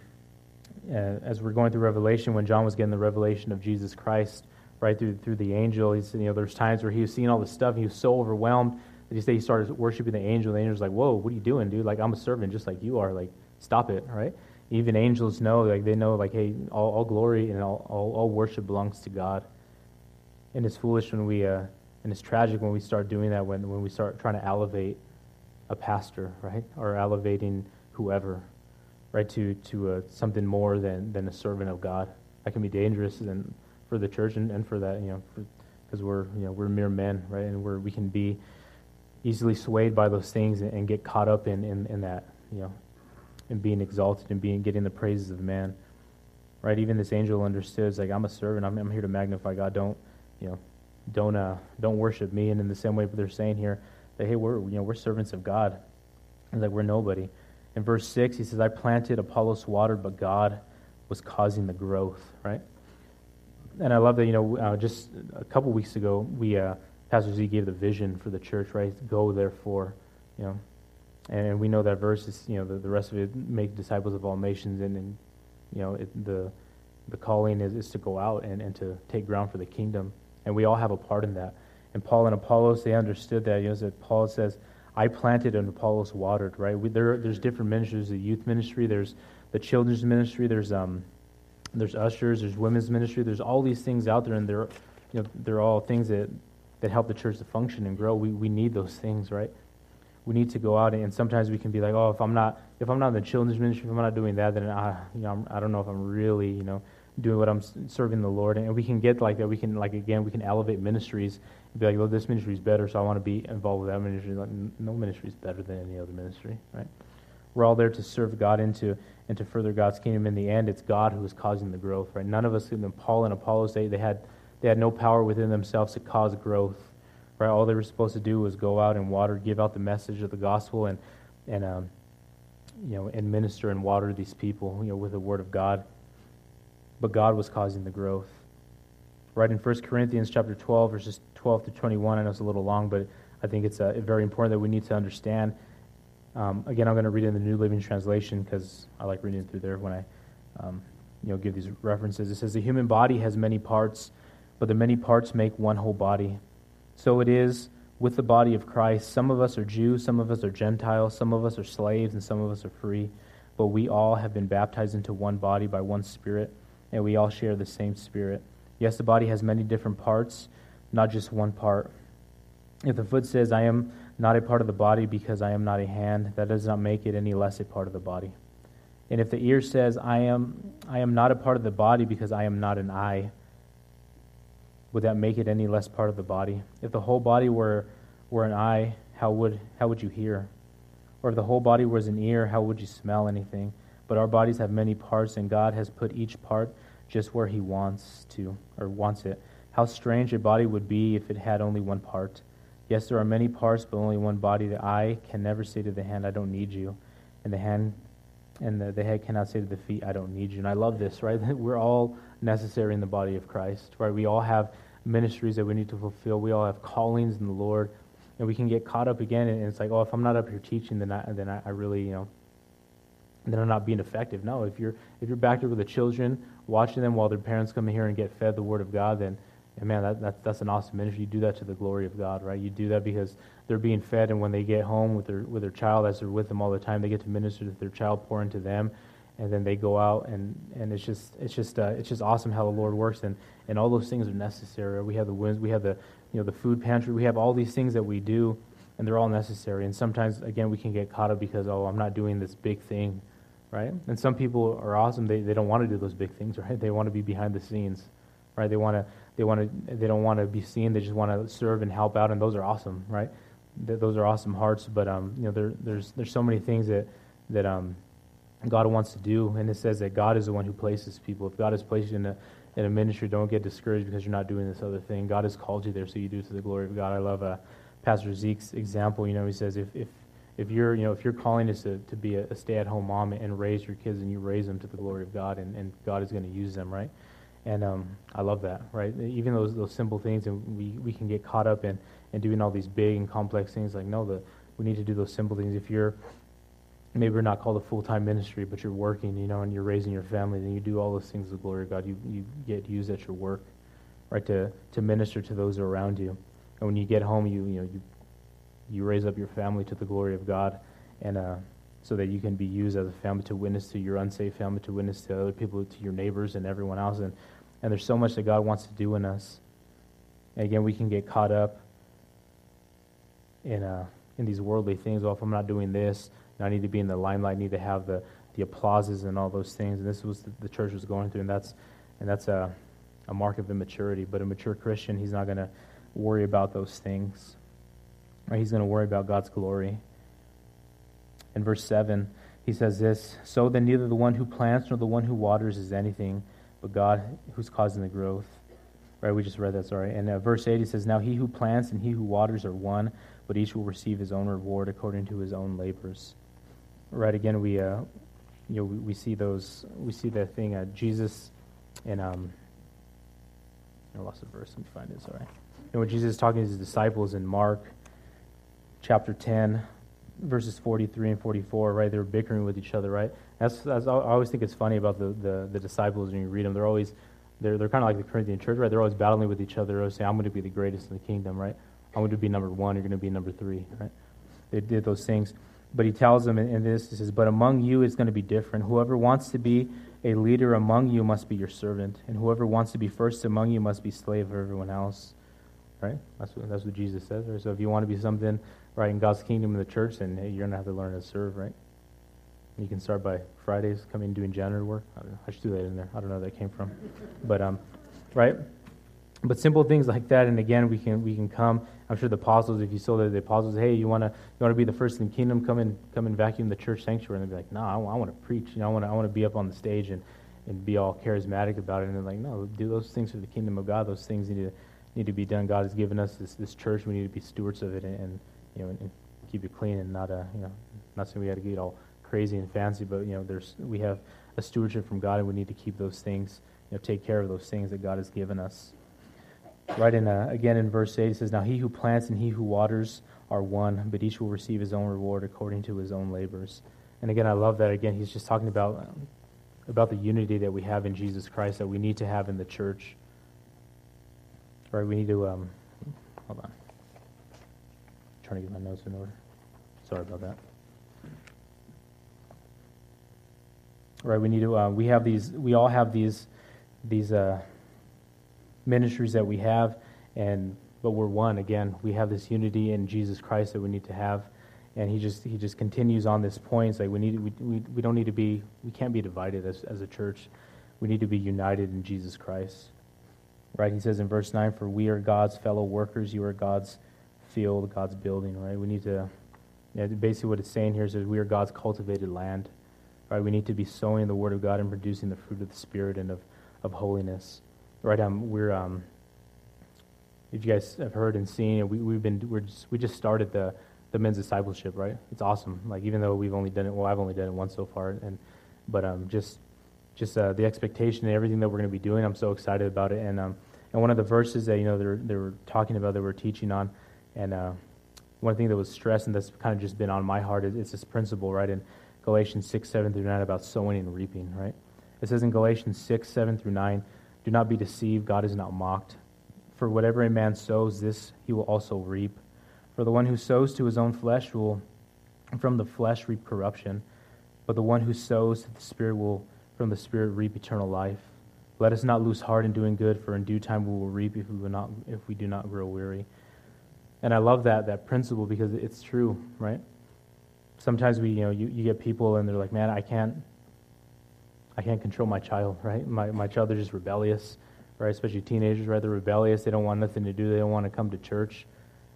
uh, as we're going through Revelation, when John was getting the revelation of Jesus Christ, right, through, through the angel, he's, you know, there's times where he was seeing all this stuff, and he was so overwhelmed that he said he started worshiping the angel. The angel's like, whoa, what are you doing, dude? Like, I'm a servant just like you are. Like, stop it, right? Even angels know, like, they know, like, hey, all, all glory and all, all, all worship belongs to God. And it's foolish when we, uh, and it's tragic when we start doing that, when, when we start trying to elevate a pastor, right? Or elevating whoever, right, to, to uh, something more than, than a servant of God. That can be dangerous and for the church and, and for that, you know, because we're, you know, we're mere men, right? And we're, we can be easily swayed by those things and, and get caught up in, in, in that, you know, in being exalted and being getting the praises of man. Right? Even this angel understood, it's like, I'm a servant. I'm, I'm here to magnify God. Don't, you know, don't uh, don't worship me. And in the same way, they're saying here that hey, we're you know we're servants of God, and like we're nobody. In verse six, he says, "I planted, Apollos watered, but God was causing the growth." Right. And I love that you know uh, just a couple weeks ago we uh, Pastor Z gave the vision for the church. Right, go therefore, you know, and we know that verse is you know the, the rest of it make disciples of all nations, and, and you know it, the the calling is, is to go out and, and to take ground for the kingdom and we all have a part in that. And Paul and Apollos, they understood that. You know, that Paul says, I planted and Apollos watered, right? We, there, there's different ministries, the youth ministry, there's the children's ministry, there's, um, there's ushers, there's women's ministry, there's all these things out there, and they're, you know, they're all things that, that help the church to function and grow. We, we need those things, right? we need to go out and sometimes we can be like, oh, if I'm not if I'm not in the children's ministry, if I'm not doing that, then I, you know, I'm, I do not know if I'm really, you know, doing what I'm serving the Lord. And we can get like that. We can like again, we can elevate ministries and be like, well, this ministry is better, so I want to be involved with that ministry. Like, no ministry is better than any other ministry, right? We're all there to serve God into to and to further God's kingdom. In the end, it's God who is causing the growth, right? None of us, even Paul and Apollos, they, they had they had no power within themselves to cause growth Right? All they were supposed to do was go out and water, give out the message of the gospel, and and um, you know, and minister and water these people, you know, with the word of God. But God was causing the growth. Right in 1 Corinthians chapter 12, verses 12 to 21, I know it's a little long, but I think it's uh, very important that we need to understand. Um, again, I'm going to read in the New Living Translation because I like reading through there when I, um, you know, give these references. It says, "The human body has many parts, but the many parts make one whole body." So it is with the body of Christ. Some of us are Jews, some of us are Gentiles, some of us are slaves, and some of us are free. But we all have been baptized into one body by one Spirit, and we all share the same Spirit. Yes, the body has many different parts, not just one part. If the foot says, I am not a part of the body because I am not a hand, that does not make it any less a part of the body. And if the ear says, I am, I am not a part of the body because I am not an eye, would that make it any less part of the body? If the whole body were, were an eye, how would, how would you hear? Or if the whole body was an ear, how would you smell anything? But our bodies have many parts, and God has put each part just where He wants to, or wants it. How strange a body would be if it had only one part. Yes, there are many parts, but only one body. The eye can never say to the hand, I don't need you. And the hand and the, the head cannot say to the feet, I don't need you. And I love this, right? We're all necessary in the body of Christ, right? We all have ministries that we need to fulfill. We all have callings in the Lord. And we can get caught up again, and it's like, oh, if I'm not up here teaching, then I, then I, I really, you know, then I'm not being effective. No, if you're if you're back there with the children, watching them while their parents come in here and get fed the Word of God, then and man, that, that, that's an awesome ministry. You do that to the glory of God, right? You do that because they're being fed, and when they get home with their with their child, as they're with them all the time, they get to minister to their child, pour into them, and then they go out, and, and it's just it's just uh, it's just awesome how the Lord works, and, and all those things are necessary. We have the we have the you know the food pantry, we have all these things that we do, and they're all necessary. And sometimes again we can get caught up because oh I'm not doing this big thing, right? And some people are awesome; they they don't want to do those big things, right? They want to be behind the scenes, right? They want to they want to they don't want to be seen. They just want to serve and help out, and those are awesome, right? those are awesome hearts. But um, you know, there, there's there's so many things that that um, God wants to do, and it says that God is the one who places people. If God has placed you in a in a ministry, don't get discouraged because you're not doing this other thing. God has called you there, so you do it to the glory of God. I love uh, Pastor Zeke's example. You know, he says if if if you're you know if your calling is to, to be a, a stay-at-home mom and raise your kids and you raise them to the glory of God and, and God is going to use them right and um, I love that, right? Even those those simple things, and we, we can get caught up in, in doing all these big and complex things. Like, no, the, we need to do those simple things. If you're maybe you're not called a full time ministry, but you're working, you know, and you're raising your family, then you do all those things to the glory of God. You you get used at your work, right? To to minister to those around you, and when you get home, you you know you you raise up your family to the glory of God, and uh, so that you can be used as a family to witness to your unsafe family, to witness to other people, to your neighbors and everyone else. And and there's so much that God wants to do in us. And again, we can get caught up in, uh, in these worldly things. Well, if I'm not doing this, I need to be in the limelight, I need to have the, the applauses and all those things. And this was the, the church was going through, and that's, and that's a, a mark of immaturity. But a mature Christian, he's not going to worry about those things. Right? He's going to worry about God's glory. In verse 7, he says this So then, neither the one who plants nor the one who waters is anything but God who's causing the growth. Right, we just read that, sorry. And uh, verse 8, he says, Now he who plants and he who waters are one, but each will receive his own reward according to his own labors. Right, again, we, uh, you know, we, we see those, we see that thing, uh, Jesus and, um, I lost the verse, let me find it, sorry. And when Jesus is talking to his disciples in Mark chapter 10, verses 43 and 44, right? They were bickering with each other, right? That's, that's I always think it's funny about the, the, the disciples when you read them. They're always, they're, they're kind of like the Corinthian church, right? They're always battling with each other. They're always saying, I'm going to be the greatest in the kingdom, right? I'm going to be number one. You're going to be number three, right? They did those things. But he tells them in, in this, he says, But among you it's going to be different. Whoever wants to be a leader among you must be your servant, and whoever wants to be first among you must be slave of everyone else. right? That's what, that's what Jesus says, right? So if you want to be something, right, in God's kingdom in the church, then hey, you're going to have to learn to serve, right? You can start by Fridays coming doing janitor work. I, I should do that in there. I don't know where that came from. But, um, right? But simple things like that, and again, we can we can come. I'm sure the apostles, if you saw the, the apostles, hey, you want to you want to be the first in the kingdom? Come and come and vacuum the church sanctuary, and they'd be like, no, I, want to preach. You know, I want to I want to be up on the stage and, and be all charismatic about it. And they're like, no, do those things for the kingdom of God. Those things need to need to be done. God has given us this this church. We need to be stewards of it, and, and you know, and, and, keep it clean, and not a you know, not saying we got to get all crazy and fancy, but you know, there's we have a stewardship from God, and we need to keep those things, you know, take care of those things that God has given us. Right in uh, again in verse eight, it says, "Now he who plants and he who waters are one, but each will receive his own reward according to his own labors." And again, I love that. Again, he's just talking about um, about the unity that we have in Jesus Christ that we need to have in the church. Right? We need to um, hold on. I'm trying to get my notes in order. Sorry about that. Right? We need to. Uh, we have these. We all have these. These. Uh, ministries that we have, and but we're one. Again, we have this unity in Jesus Christ that we need to have, and he just he just continues on this point. It's like we need we, we we don't need to be we can't be divided as as a church. We need to be united in Jesus Christ. Right? He says in verse nine, "For we are God's fellow workers. You are God's field, God's building." Right? We need to. Yeah, basically, what it's saying here is that we are God's cultivated land. Right? We need to be sowing the word of God and producing the fruit of the Spirit and of, of holiness. Right um we're um if you guys have heard and seen we, we've been we're just, we just started the the men's discipleship right? It's awesome. Like even though we've only done it well i've only done it once so far and but um just just uh, the expectation and everything that we're going to be doing i'm so excited about it. And um and one of the verses that you know they were, they were talking about that we're teaching on and uh one thing that was stressed and that's kind of just been on my heart is it's this principle right? In galatians 6 7 through 9 about sowing and reaping right it says in galatians 6 7 through 9 do not be deceived, God is not mocked. For whatever a man sows, this he will also reap. For the one who sows to his own flesh will from the flesh reap corruption, but the one who sows to the Spirit will from the Spirit reap eternal life. Let us not lose heart in doing good, for in due time we will reap if we, will not, if we do not grow weary. And I love that, that principle because it's true, right? Sometimes we, you know, you, you get people and they're like, man, I can't, I can't control my child, right? My, my child, they're just rebellious, right? Especially teenagers, right? They're rebellious. They don't want nothing to do. They don't want to come to church,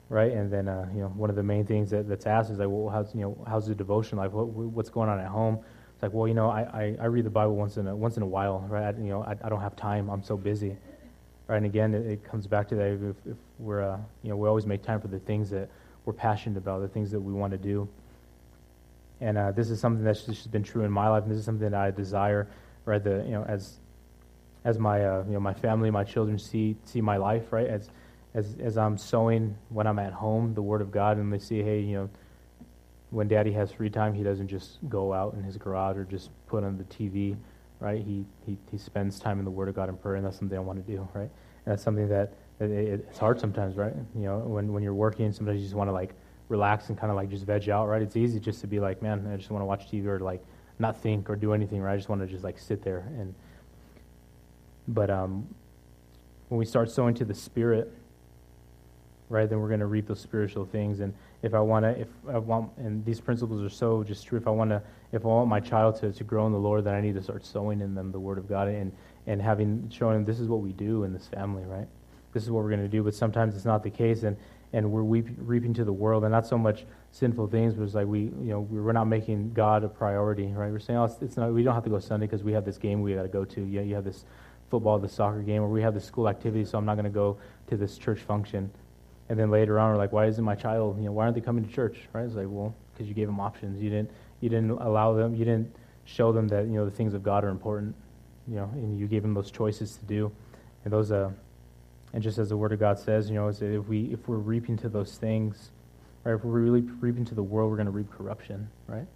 right? And then, uh, you know, one of the main things that, that's asked is like, well, how's, you know, how's the devotion life? What, what's going on at home? It's like, well, you know, I, I, I read the Bible once in a, once in a while, right? I, you know, I, I don't have time. I'm so busy. Right? And again, it, it comes back to that. If, if we're, uh, you know, we always make time for the things that we're passionate about, the things that we want to do. And uh, this is something that's just been true in my life, and this is something that I desire, right? The you know as as my uh, you know my family, my children see see my life, right? As as as I'm sowing when I'm at home the Word of God, and they see, hey, you know, when Daddy has free time, he doesn't just go out in his garage or just put on the TV, right? He he he spends time in the Word of God and prayer, and that's something I want to do, right? And that's something that it, it, it's hard sometimes, right? You know, when when you're working, sometimes you just want to like relax and kind of like just veg out, right? It's easy just to be like, man, I just want to watch TV or like not think or do anything, right? I just want to just like sit there and. But um, when we start sowing to the Spirit, right, then we're going to reap those spiritual things. And if I want to, if I want, and these principles are so just true. If I want to, if I want my child to, to grow in the Lord, then I need to start sowing in them the Word of God and and having showing them this is what we do in this family, right? This is what we're going to do. But sometimes it's not the case, and and we're weep, reaping to the world, and not so much sinful things, but it's like we, you know, we're not making God a priority, right? We're saying, oh, it's, it's not, we don't have to go Sunday because we have this game we got to go to. Yeah, you have this football, the soccer game, or we have this school activity, so I'm not going to go to this church function. And then later on, we're like, why isn't my child, you know, why aren't they coming to church, right? It's like, well, because you gave them options. You didn't, you didn't allow them, you didn't show them that, you know, the things of God are important, you know, and you gave them those choices to do. And those, uh, and just as the Word of God says, you know, is if we if we're reaping to those things, right? If we're really reaping to the world, we're going to reap corruption, right?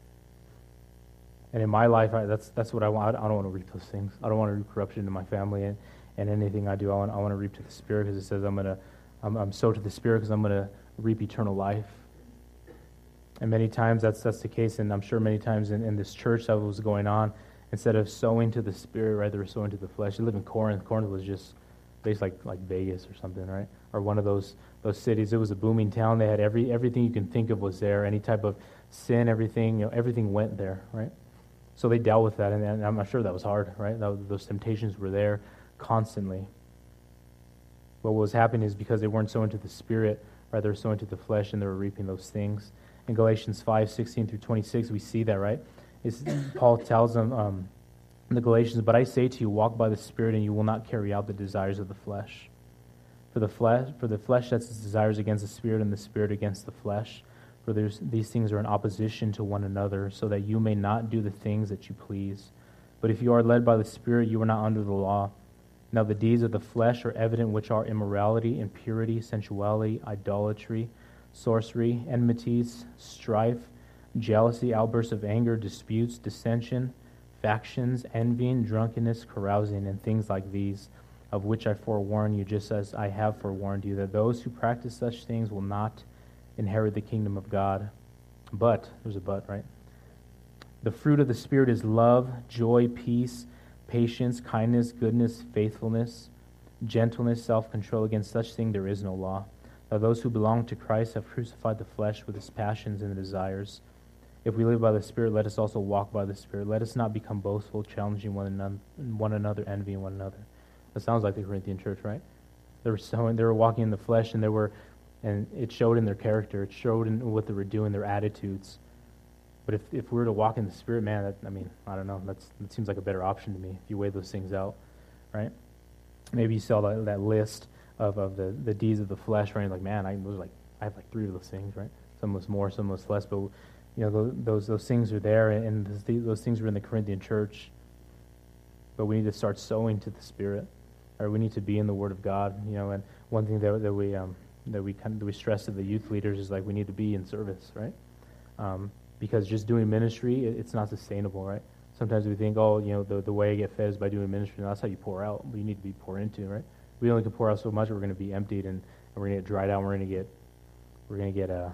And in my life, I, that's that's what I want. I don't want to reap those things. I don't want to reap corruption in my family and, and anything I do. I want I want to reap to the Spirit because it says I'm gonna I'm, I'm sow to the Spirit because I'm gonna reap eternal life. And many times that's that's the case, and I'm sure many times in, in this church that was going on, instead of sowing to the Spirit, right, they were sowing to the flesh. You live in Corinth. Corinth was just basically like, like Vegas or something, right? Or one of those those cities. It was a booming town. They had every everything you can think of was there. Any type of sin, everything, you know, everything went there, right? So they dealt with that, and, and I'm not sure that was hard, right? That, those temptations were there constantly. But what was happening is because they weren't so into the spirit, right? They were so into the flesh, and they were reaping those things. In Galatians 5, 16 through 26, we see that, right? It's, Paul tells them, um, the Galatians, but I say to you, walk by the Spirit, and you will not carry out the desires of the flesh. For the flesh, for the flesh sets its desires against the Spirit, and the Spirit against the flesh. For these things are in opposition to one another, so that you may not do the things that you please. But if you are led by the Spirit, you are not under the law. Now the deeds of the flesh are evident, which are immorality, impurity, sensuality, idolatry, sorcery, enmities, strife, jealousy, outbursts of anger, disputes, dissension factions, envying, drunkenness, carousing, and things like these, of which I forewarn you, just as I have forewarned you, that those who practice such things will not inherit the kingdom of God. But, there's a but, right? The fruit of the Spirit is love, joy, peace, patience, kindness, goodness, faithfulness, gentleness, self control. Against such thing there is no law. Now, those who belong to Christ have crucified the flesh with its passions and desires. If we live by the Spirit, let us also walk by the Spirit. Let us not become boastful, challenging one another, one another envying one another. That sounds like the Corinthian church, right? They were sowing, they were walking in the flesh, and they were, and it showed in their character. It showed in what they were doing, their attitudes. But if if we were to walk in the Spirit, man, that, I mean, I don't know. That's that seems like a better option to me if you weigh those things out, right? Maybe you saw that, that list of, of the, the deeds of the flesh, right? Like, man, I was like, I have like three of those things, right? Some of was more, some of was less, but you know, those, those things are there, and those things are in the Corinthian church. But we need to start sowing to the Spirit, or we need to be in the Word of God. You know, and one thing that, that we um, that we kind of that we stress to the youth leaders is like we need to be in service, right? Um, because just doing ministry, it, it's not sustainable, right? Sometimes we think, oh, you know, the, the way I get fed is by doing ministry. And that's how you pour out. But you need to be poured into, right? We only can pour out so much, we're going to be emptied, and, and we're going to get dried out. And we're going to get we're going to get uh,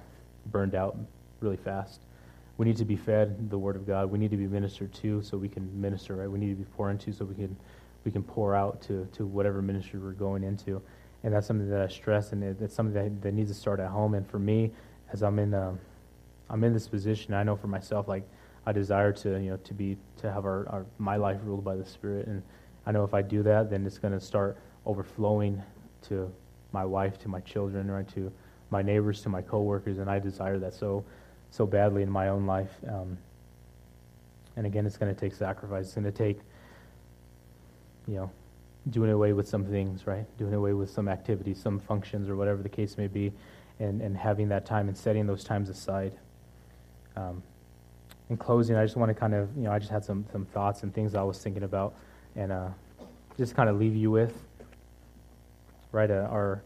burned out really fast we need to be fed the Word of God. We need to be ministered to so we can minister, right? We need to be poured into so we can we can pour out to, to whatever ministry we're going into. And that's something that I stress, and it, it's something that, that needs to start at home. And for me, as I'm in um, I'm in this position, I know for myself, like I desire to you know to be to have our, our my life ruled by the Spirit, and I know if I do that, then it's going to start overflowing to my wife, to my children, right, to my neighbors, to my coworkers, and I desire that so so badly in my own life. Um, and again, it's going to take sacrifice. It's going to take, you know, doing away with some things, right? Doing away with some activities, some functions, or whatever the case may be, and, and having that time and setting those times aside. Um, in closing, I just want to kind of, you know, I just had some, some thoughts and things I was thinking about, and uh, just kind of leave you with, right? Uh, our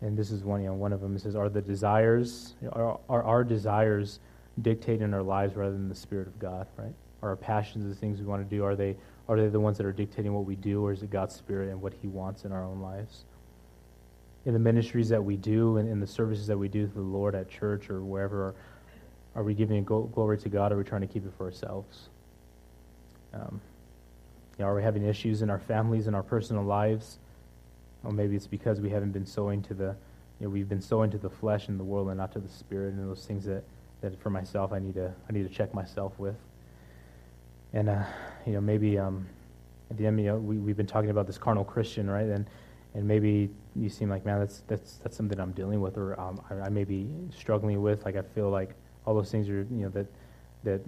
and this is one, you know, one of them. It says, "Are the desires, are, are our desires dictating our lives rather than the Spirit of God? Right? Are our passions, the things we want to do, are they are they the ones that are dictating what we do, or is it God's Spirit and what He wants in our own lives? In the ministries that we do and in the services that we do to the Lord at church or wherever, are, are we giving glory to God, or are we trying to keep it for ourselves? Um, you know, are we having issues in our families and our personal lives? Or maybe it's because we haven't been sowing to the, you know, we've been sowing to the flesh and the world and not to the spirit and those things that, that for myself I need to, I need to check myself with. And, uh, you know, maybe um, at the end, you know, we, we've been talking about this carnal Christian, right? And, and maybe you seem like, man, that's, that's, that's something I'm dealing with or um, I, I may be struggling with. Like I feel like all those things are, you know, that, that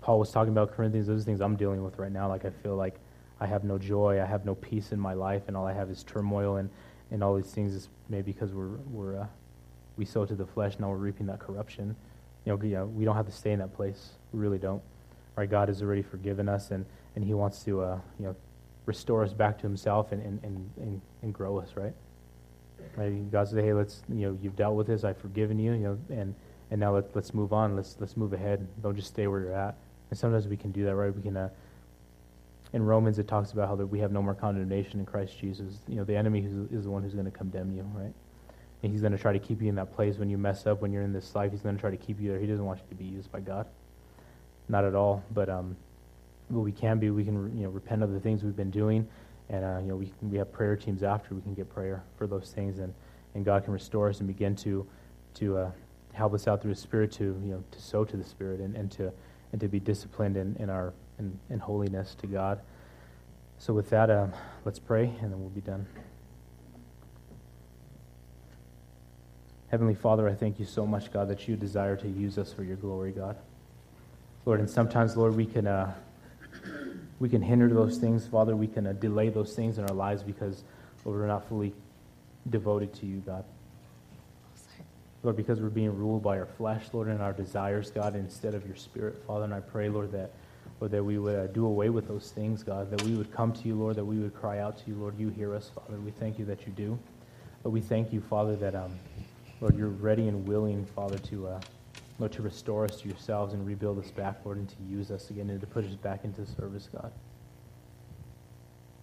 Paul was talking about Corinthians, those things I'm dealing with right now. Like I feel like I have no joy, I have no peace in my life, and all I have is turmoil and, and all these things is maybe because we're, we're uh, we sow to the flesh, now we're reaping that corruption. You know, yeah, we don't have to stay in that place. We really don't. Right? God has already forgiven us, and, and He wants to, uh, you know, restore us back to Himself and, and, and, and, and grow us, right? Right? God said, hey, let's, you know, you've dealt with this, I've forgiven you, you know, and, and now let, let's move on. Let's, let's move ahead. Don't just stay where you're at. And sometimes we can do that, right? We can, uh, in Romans, it talks about how that we have no more condemnation in Christ Jesus. You know, the enemy is the one who's going to condemn you, right? And he's going to try to keep you in that place when you mess up, when you're in this life. He's going to try to keep you there. He doesn't want you to be used by God. Not at all. But um, we can be, we can you know repent of the things we've been doing, And, uh, you know, we, we have prayer teams after. We can get prayer for those things. And, and God can restore us and begin to, to uh, help us out through His Spirit to, you know, to sow to the Spirit and, and, to, and to be disciplined in, in our in, in holiness to God. So with that, um, let's pray, and then we'll be done. Heavenly Father, I thank you so much, God, that you desire to use us for your glory, God. Lord, and sometimes, Lord, we can, uh, we can hinder those things, Father. We can uh, delay those things in our lives because, Lord, we're not fully devoted to you, God. Lord, because we're being ruled by our flesh, Lord, and our desires, God, instead of your spirit, Father. And I pray, Lord, that, Lord, that we would uh, do away with those things, God, that we would come to you, Lord, that we would cry out to you, Lord. You hear us, Father. We thank you that you do. But we thank you, Father, that, um, Lord, you're ready and willing, Father, to, uh, Lord, to restore us to yourselves and rebuild us back, Lord, and to use us again and to push us back into service, God.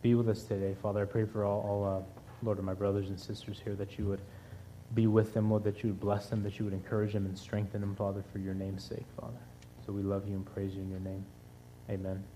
Be with us today, Father. I pray for all, all uh, Lord, of my brothers and sisters here that you would be with them, Lord, that you would bless them, that you would encourage them and strengthen them, Father, for your name's sake, Father. So we love you and praise you in your name. Amen.